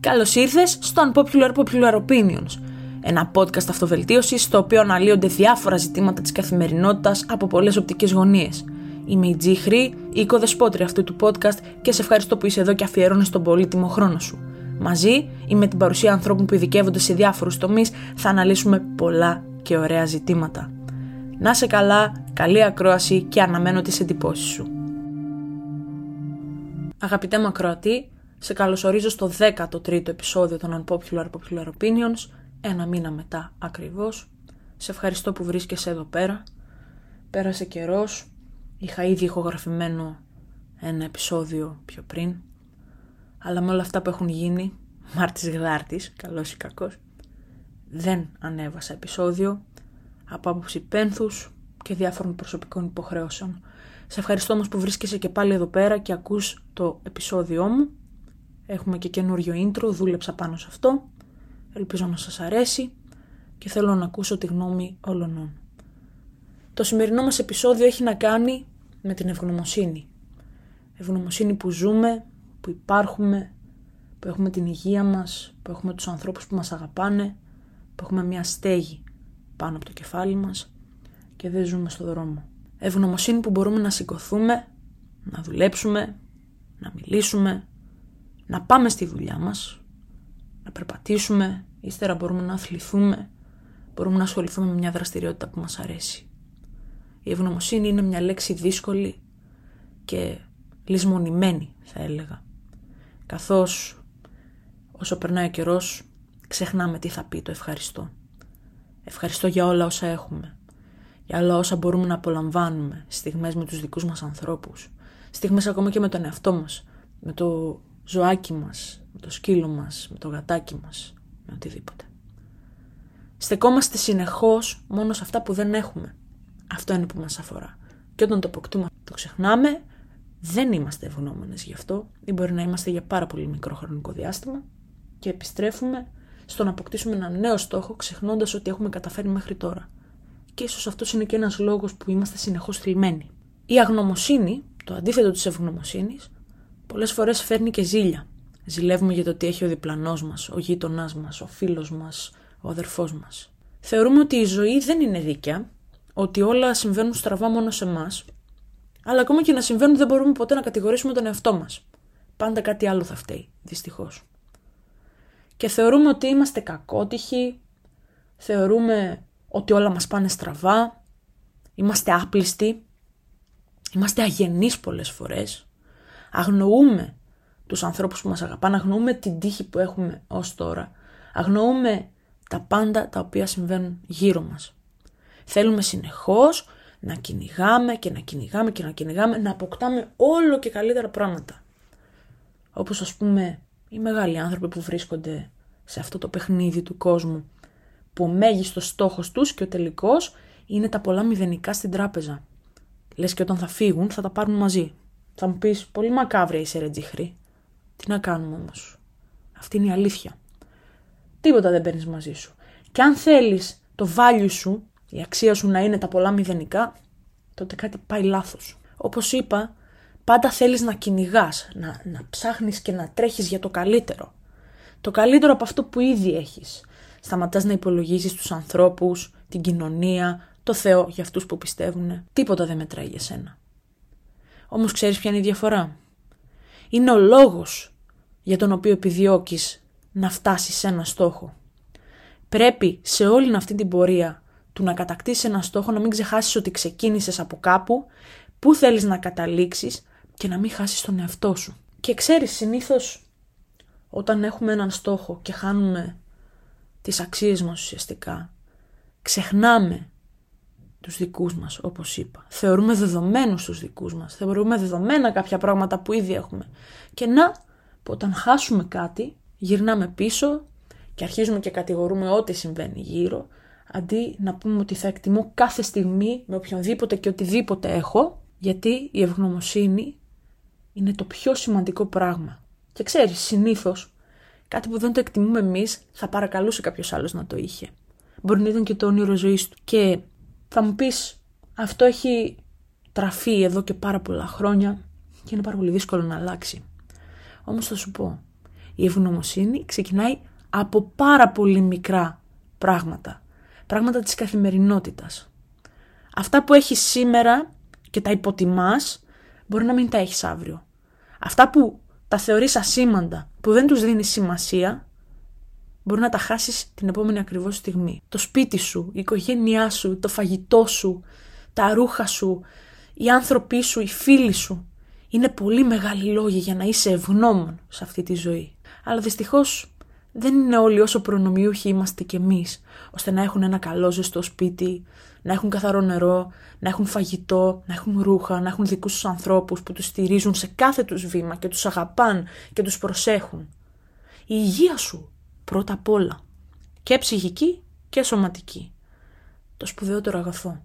Καλώς ήρθες στο Unpopular Popular Opinions, ένα podcast αυτοβελτίωσης στο οποίο αναλύονται διάφορα ζητήματα της καθημερινότητας από πολλές οπτικές γωνίες. Είμαι η Τζι Χρή, η οικοδεσπότρια αυτού του podcast και σε ευχαριστώ που είσαι εδώ και αφιερώνεις τον πολύτιμο χρόνο σου. Μαζί ή με την παρουσία ανθρώπων που ειδικεύονται σε διάφορους τομείς θα αναλύσουμε πολλά και ωραία ζητήματα. Να σε καλά, καλή ακρόαση και αναμένω τις εντυπώσεις σου. Αγαπητέ μου ακροατή, σε καλωσορίζω στο 13ο επεισόδιο των Unpopular Popular Opinions, ένα μήνα μετά ακριβώς. Σε ευχαριστώ που βρίσκεσαι εδώ πέρα. Πέρασε καιρός, είχα ήδη ηχογραφημένο ένα επεισόδιο πιο πριν, αλλά με όλα αυτά που έχουν γίνει, Μάρτης Γδάρτης, καλός ή κακός, δεν ανέβασα επεισόδιο από άποψη πένθους και διάφορων προσωπικών υποχρεώσεων. Σε ευχαριστώ όμως που βρίσκεσαι και πάλι εδώ πέρα και ακούς το επεισόδιό μου. Έχουμε και καινούριο intro, δούλεψα πάνω σε αυτό. Ελπίζω να σας αρέσει και θέλω να ακούσω τη γνώμη όλων. Το σημερινό μας επεισόδιο έχει να κάνει με την ευγνωμοσύνη. Ευγνωμοσύνη που ζούμε, που υπάρχουμε, που έχουμε την υγεία μας, που έχουμε τους ανθρώπους που μας αγαπάνε, που έχουμε μια στέγη πάνω από το κεφάλι μας και δεν ζούμε στο δρόμο. Ευγνωμοσύνη που μπορούμε να σηκωθούμε, να δουλέψουμε, να μιλήσουμε, να πάμε στη δουλειά μας, να περπατήσουμε, ύστερα μπορούμε να αθληθούμε, μπορούμε να ασχοληθούμε με μια δραστηριότητα που μας αρέσει. Η ευγνωμοσύνη είναι μια λέξη δύσκολη και λησμονημένη θα έλεγα. Καθώς όσο περνάει ο καιρός ξεχνάμε τι θα πει το ευχαριστώ. Ευχαριστώ για όλα όσα έχουμε. Για όλα όσα μπορούμε να απολαμβάνουμε. Στιγμές με τους δικούς μας ανθρώπους. Στιγμές ακόμα και με τον εαυτό μας. Με το ζωάκι μας. Με το σκύλο μας. Με το γατάκι μας. Με οτιδήποτε. Στεκόμαστε συνεχώς μόνο σε αυτά που δεν έχουμε. Αυτό είναι που μας αφορά. Και όταν το αποκτούμε το ξεχνάμε, δεν είμαστε ευγνώμονες γι' αυτό ή μπορεί να είμαστε για πάρα πολύ μικρό χρονικό διάστημα και επιστρέφουμε στο να αποκτήσουμε ένα νέο στόχο, ξεχνώντας ότι έχουμε καταφέρει μέχρι τώρα. Και ίσως αυτός είναι και ένας λόγος που είμαστε συνεχώς θλιμμένοι. Η αγνωμοσύνη, το αντίθετο της ευγνωμοσύνης, πολλές φορές φέρνει και ζήλια. Ζηλεύουμε για το τι έχει ο διπλανός μας, ο γείτονάς μας, ο φίλος μας, ο αδερφός μας. Θεωρούμε ότι η ζωή δεν είναι δίκαια, ότι όλα συμβαίνουν στραβά μόνο σε εμάς, αλλά ακόμα και να συμβαίνουν δεν μπορούμε ποτέ να κατηγορήσουμε τον εαυτό μας. Πάντα κάτι άλλο θα φταίει, δυστυχώς και θεωρούμε ότι είμαστε κακότυχοι, θεωρούμε ότι όλα μας πάνε στραβά, είμαστε άπλιστοι, είμαστε αγενείς πολλές φορές, αγνοούμε τους ανθρώπους που μας αγαπάνε, αγνοούμε την τύχη που έχουμε ως τώρα, αγνοούμε τα πάντα τα οποία συμβαίνουν γύρω μας. Θέλουμε συνεχώς να κυνηγάμε και να κυνηγάμε και να κυνηγάμε, να αποκτάμε όλο και καλύτερα πράγματα. Όπως ας πούμε οι μεγάλοι άνθρωποι που βρίσκονται σε αυτό το παιχνίδι του κόσμου, που ο μέγιστος στόχος τους και ο τελικός είναι τα πολλά μηδενικά στην τράπεζα. Λες και όταν θα φύγουν θα τα πάρουν μαζί. Θα μου πεις, πολύ μακάβρια είσαι ρε τζιχρή. Τι να κάνουμε όμως; Αυτή είναι η αλήθεια. Τίποτα δεν παίρνεις μαζί σου. Και αν θέλεις το value σου, η αξία σου να είναι τα πολλά μηδενικά, τότε κάτι πάει λάθος. Όπως είπα, πάντα θέλεις να κυνηγάς, να, να ψάχνεις και να τρέχεις για το καλύτερο. Το καλύτερο από αυτό που ήδη έχεις. Σταματάς να υπολογίζεις τους ανθρώπους, την κοινωνία, το Θεό για αυτούς που πιστεύουν. Τίποτα δεν μετράει για σένα. Όμως ξέρεις ποια είναι η διαφορά; Είναι ο λόγος για τον οποίο επιδιώκεις να φτάσεις σε ένα στόχο. Πρέπει σε όλη αυτή την πορεία του να κατακτήσεις ένα στόχο να μην ξεχάσεις ότι ξεκίνησες από κάπου, πού θέλεις να καταλήξεις και να μην χάσεις τον εαυτό σου. Και ξέρεις συνήθως όταν έχουμε έναν στόχο και χάνουμε τις αξίες μας ουσιαστικά, ξεχνάμε τους δικούς μας, όπως είπα. Θεωρούμε δεδομένους τους δικούς μας. Θεωρούμε δεδομένα κάποια πράγματα που ήδη έχουμε. Και να, που όταν χάσουμε κάτι, γυρνάμε πίσω και αρχίζουμε και κατηγορούμε ό,τι συμβαίνει γύρω, αντί να πούμε ότι θα εκτιμώ κάθε στιγμή με οποιονδήποτε και οτιδήποτε έχω, γιατί η ευγνωμοσύνη είναι το πιο σημαντικό πράγμα. Και ξέρεις, συνήθως κάτι που δεν το εκτιμούμε εμείς θα παρακαλούσε κάποιος άλλος να το είχε. Μπορεί να ήταν και το όνειρο ζωής του. Και θα μου πεις, αυτό έχει τραφεί εδώ και πάρα πολλά χρόνια και είναι πάρα πολύ δύσκολο να αλλάξει. Όμως θα σου πω, Η ευγνωμοσύνη ξεκινάει από πάρα πολύ μικρά πράγματα. Πράγματα της καθημερινότητας. Αυτά που έχεις σήμερα και τα υποτιμάς, μπορεί να μην τα έχεις αύριο. Αυτά που τα θεωρείς ασήμαντα, που δεν τους δίνεις σημασία, μπορεί να τα χάσεις την επόμενη ακριβώς στιγμή. Το σπίτι σου, η οικογένειά σου, το φαγητό σου, τα ρούχα σου, οι άνθρωποι σου, οι φίλοι σου. Είναι πολύ μεγάλοι λόγοι για να είσαι ευγνώμων σε αυτή τη ζωή. Αλλά δυστυχώς δεν είναι όλοι όσο προνομιούχοι είμαστε κι εμείς, ώστε να έχουν ένα καλό ζεστό σπίτι, να έχουν καθαρό νερό, να έχουν φαγητό, να έχουν ρούχα, να έχουν δικούς τους ανθρώπους που τους στηρίζουν σε κάθε τους βήμα και τους αγαπάν και τους προσέχουν. Η υγεία σου πρώτα απ' όλα. Και ψυχική και σωματική. Το σπουδαιότερο αγαθό.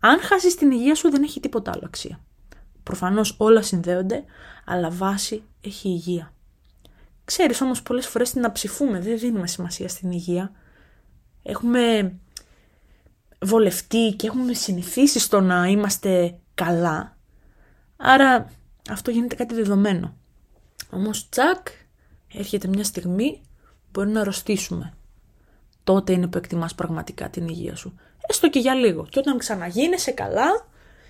Αν χάσεις την υγεία σου δεν έχει τίποτα άλλο αξία. Προφανώς όλα συνδέονται, αλλά βάση έχει υγεία. Ξέρεις όμως πολλές φορές την αψηφούμε, δεν δίνουμε σημασία στην υγεία. Έχουμε βολευτεί και έχουμε συνηθίσει στο να είμαστε καλά. Άρα αυτό γίνεται κάτι δεδομένο. Όμως τσακ, έρχεται μια στιγμή μπορεί να αρρωστήσουμε. Τότε είναι που εκτιμάς πραγματικά την υγεία σου. Έστω και για λίγο. Και όταν ξαναγίνεσαι καλά,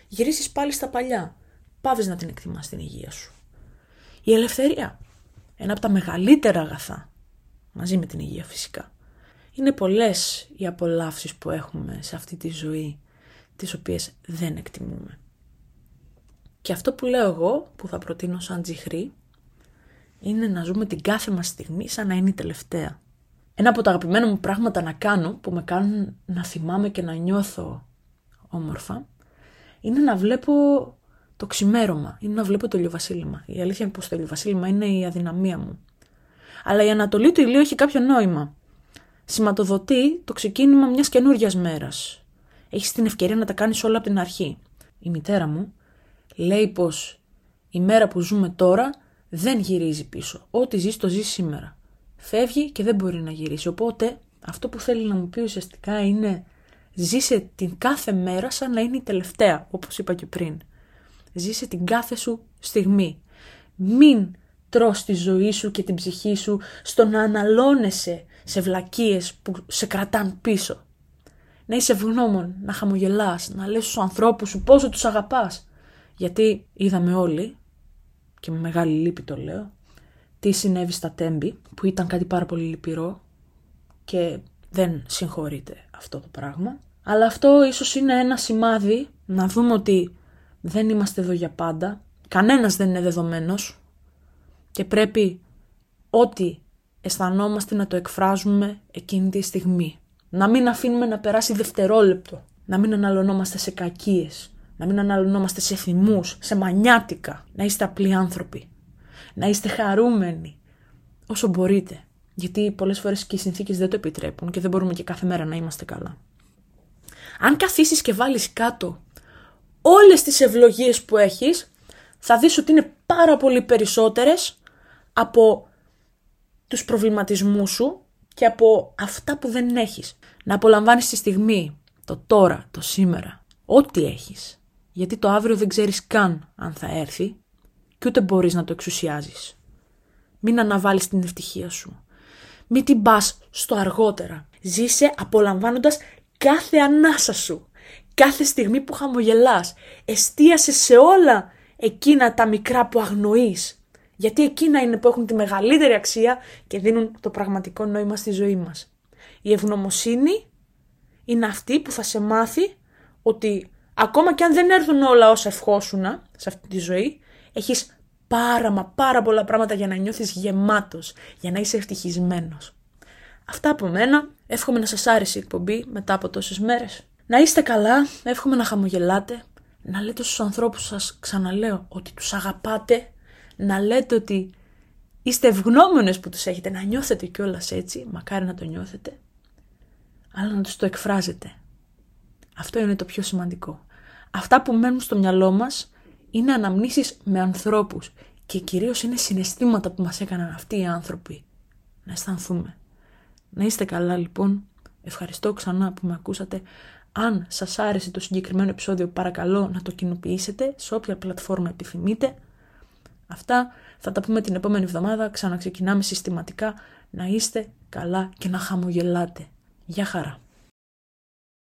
γυρίσεις πάλι στα παλιά. Πάβεις να την εκτιμάς την υγεία σου. Η ελευθερία. Ένα από τα μεγαλύτερα αγαθά. Μαζί με την υγεία φυσικά. Είναι πολλές οι απολαύσεις που έχουμε σε αυτή τη ζωή, τις οποίες δεν εκτιμούμε. Και αυτό που λέω εγώ, που θα προτείνω σαν τζιχρή, είναι να ζούμε την κάθε μας στιγμή σαν να είναι η τελευταία. Ένα από τα αγαπημένα μου πράγματα να κάνω, που με κάνουν να θυμάμαι και να νιώθω όμορφα, είναι να βλέπω το ξημέρωμα, είναι να βλέπω το ηλιοβασίλεμα. Η αλήθεια είναι πως το ηλιοβασίλεμα είναι η αδυναμία μου. Αλλά η ανατολή του ηλίου έχει κάποιο νόημα. Σηματοδοτεί το ξεκίνημα μιας καινούργια μέρας. Έχεις την ευκαιρία να τα κάνεις όλα από την αρχή. Η μητέρα μου λέει πως η μέρα που ζούμε τώρα δεν γυρίζει πίσω. Ό,τι ζεις το ζεις σήμερα. Φεύγει και δεν μπορεί να γυρίσει. Οπότε αυτό που θέλει να μου πει ουσιαστικά είναι ζήσε την κάθε μέρα σαν να είναι η τελευταία, όπως είπα και πριν. Ζήσε την κάθε σου στιγμή. Μην τρως τη ζωή σου και την ψυχή σου στο να αναλώνεσαι σε βλακίες που σε κρατάν πίσω. Να είσαι ευγνώμων, να χαμογελάς, να λες στους ανθρώπους σου πόσο τους αγαπάς. Γιατί είδαμε όλοι και με μεγάλη λύπη το λέω, τι συνέβη στα τέμπη, που ήταν κάτι πάρα πολύ λυπηρό και δεν συγχωρείται αυτό το πράγμα. Αλλά αυτό ίσως είναι ένα σημάδι να δούμε ότι δεν είμαστε εδώ για πάντα, κανένας δεν είναι δεδομένος και πρέπει ό,τι αισθανόμαστε να το εκφράζουμε εκείνη τη στιγμή. Να μην αφήνουμε να περάσει δευτερόλεπτο, να μην αναλωνόμαστε σε κακίες, να μην αναλωνόμαστε σε θυμούς, σε μανιάτικα, να είστε απλοί άνθρωποι, να είστε χαρούμενοι όσο μπορείτε. Γιατί πολλές φορές και οι συνθήκες δεν το επιτρέπουν και δεν μπορούμε και κάθε μέρα να είμαστε καλά. Αν καθίσεις και βάλεις κάτω όλες τις ευλογίες που έχεις, θα δεις ότι είναι πάρα πολύ περισσότερες από τους προβληματισμούς σου και από αυτά που δεν έχεις. Να απολαμβάνεις τη στιγμή, το τώρα, το σήμερα, ό,τι έχεις. Γιατί το αύριο δεν ξέρεις καν αν θα έρθει και ούτε μπορείς να το εξουσιάζεις. Μην αναβάλεις την ευτυχία σου. Μην την πας στο αργότερα. Ζήσε απολαμβάνοντας κάθε ανάσα σου. Κάθε στιγμή που χαμογελάς. Εστίασες σε όλα εκείνα τα μικρά που αγνοείς. Γιατί εκείνα είναι που έχουν τη μεγαλύτερη αξία και δίνουν το πραγματικό νόημα στη ζωή μας. Η ευγνωμοσύνη είναι αυτή που θα σε μάθει ότι ακόμα και αν δεν έρθουν όλα όσα ευχόσουνα σε αυτή τη ζωή, έχεις πάρα μα πάρα πολλά πράγματα για να νιώθεις γεμάτος, για να είσαι ευτυχισμένος. Αυτά από μένα, εύχομαι να σας άρεσε η εκπομπή μετά από τόσες μέρες. Να είστε καλά, εύχομαι να χαμογελάτε, να λέτε στους ανθρώπους σας, ξαναλέω, ότι τους αγαπάτε, να λέτε ότι είστε ευγνώμονες που τους έχετε, να νιώθετε κιόλας έτσι, μακάρι να το νιώθετε, αλλά να τους το εκφράζετε. Αυτό είναι το πιο σημαντικό. Αυτά που μένουν στο μυαλό μας είναι αναμνήσεις με ανθρώπους και κυρίως είναι συναισθήματα που μας έκαναν αυτοί οι άνθρωποι να αισθανθούμε. Να είστε καλά λοιπόν. Ευχαριστώ ξανά που με ακούσατε. Αν σας άρεσε το συγκεκριμένο επεισόδιο παρακαλώ να το κοινοποιήσετε σε όποια πλατφόρμα επιθυμείτε. Αυτά θα τα πούμε την επόμενη εβδομάδα. Ξαναξεκινάμε συστηματικά. Να είστε καλά και να χαμογελάτε. Γεια χαρά.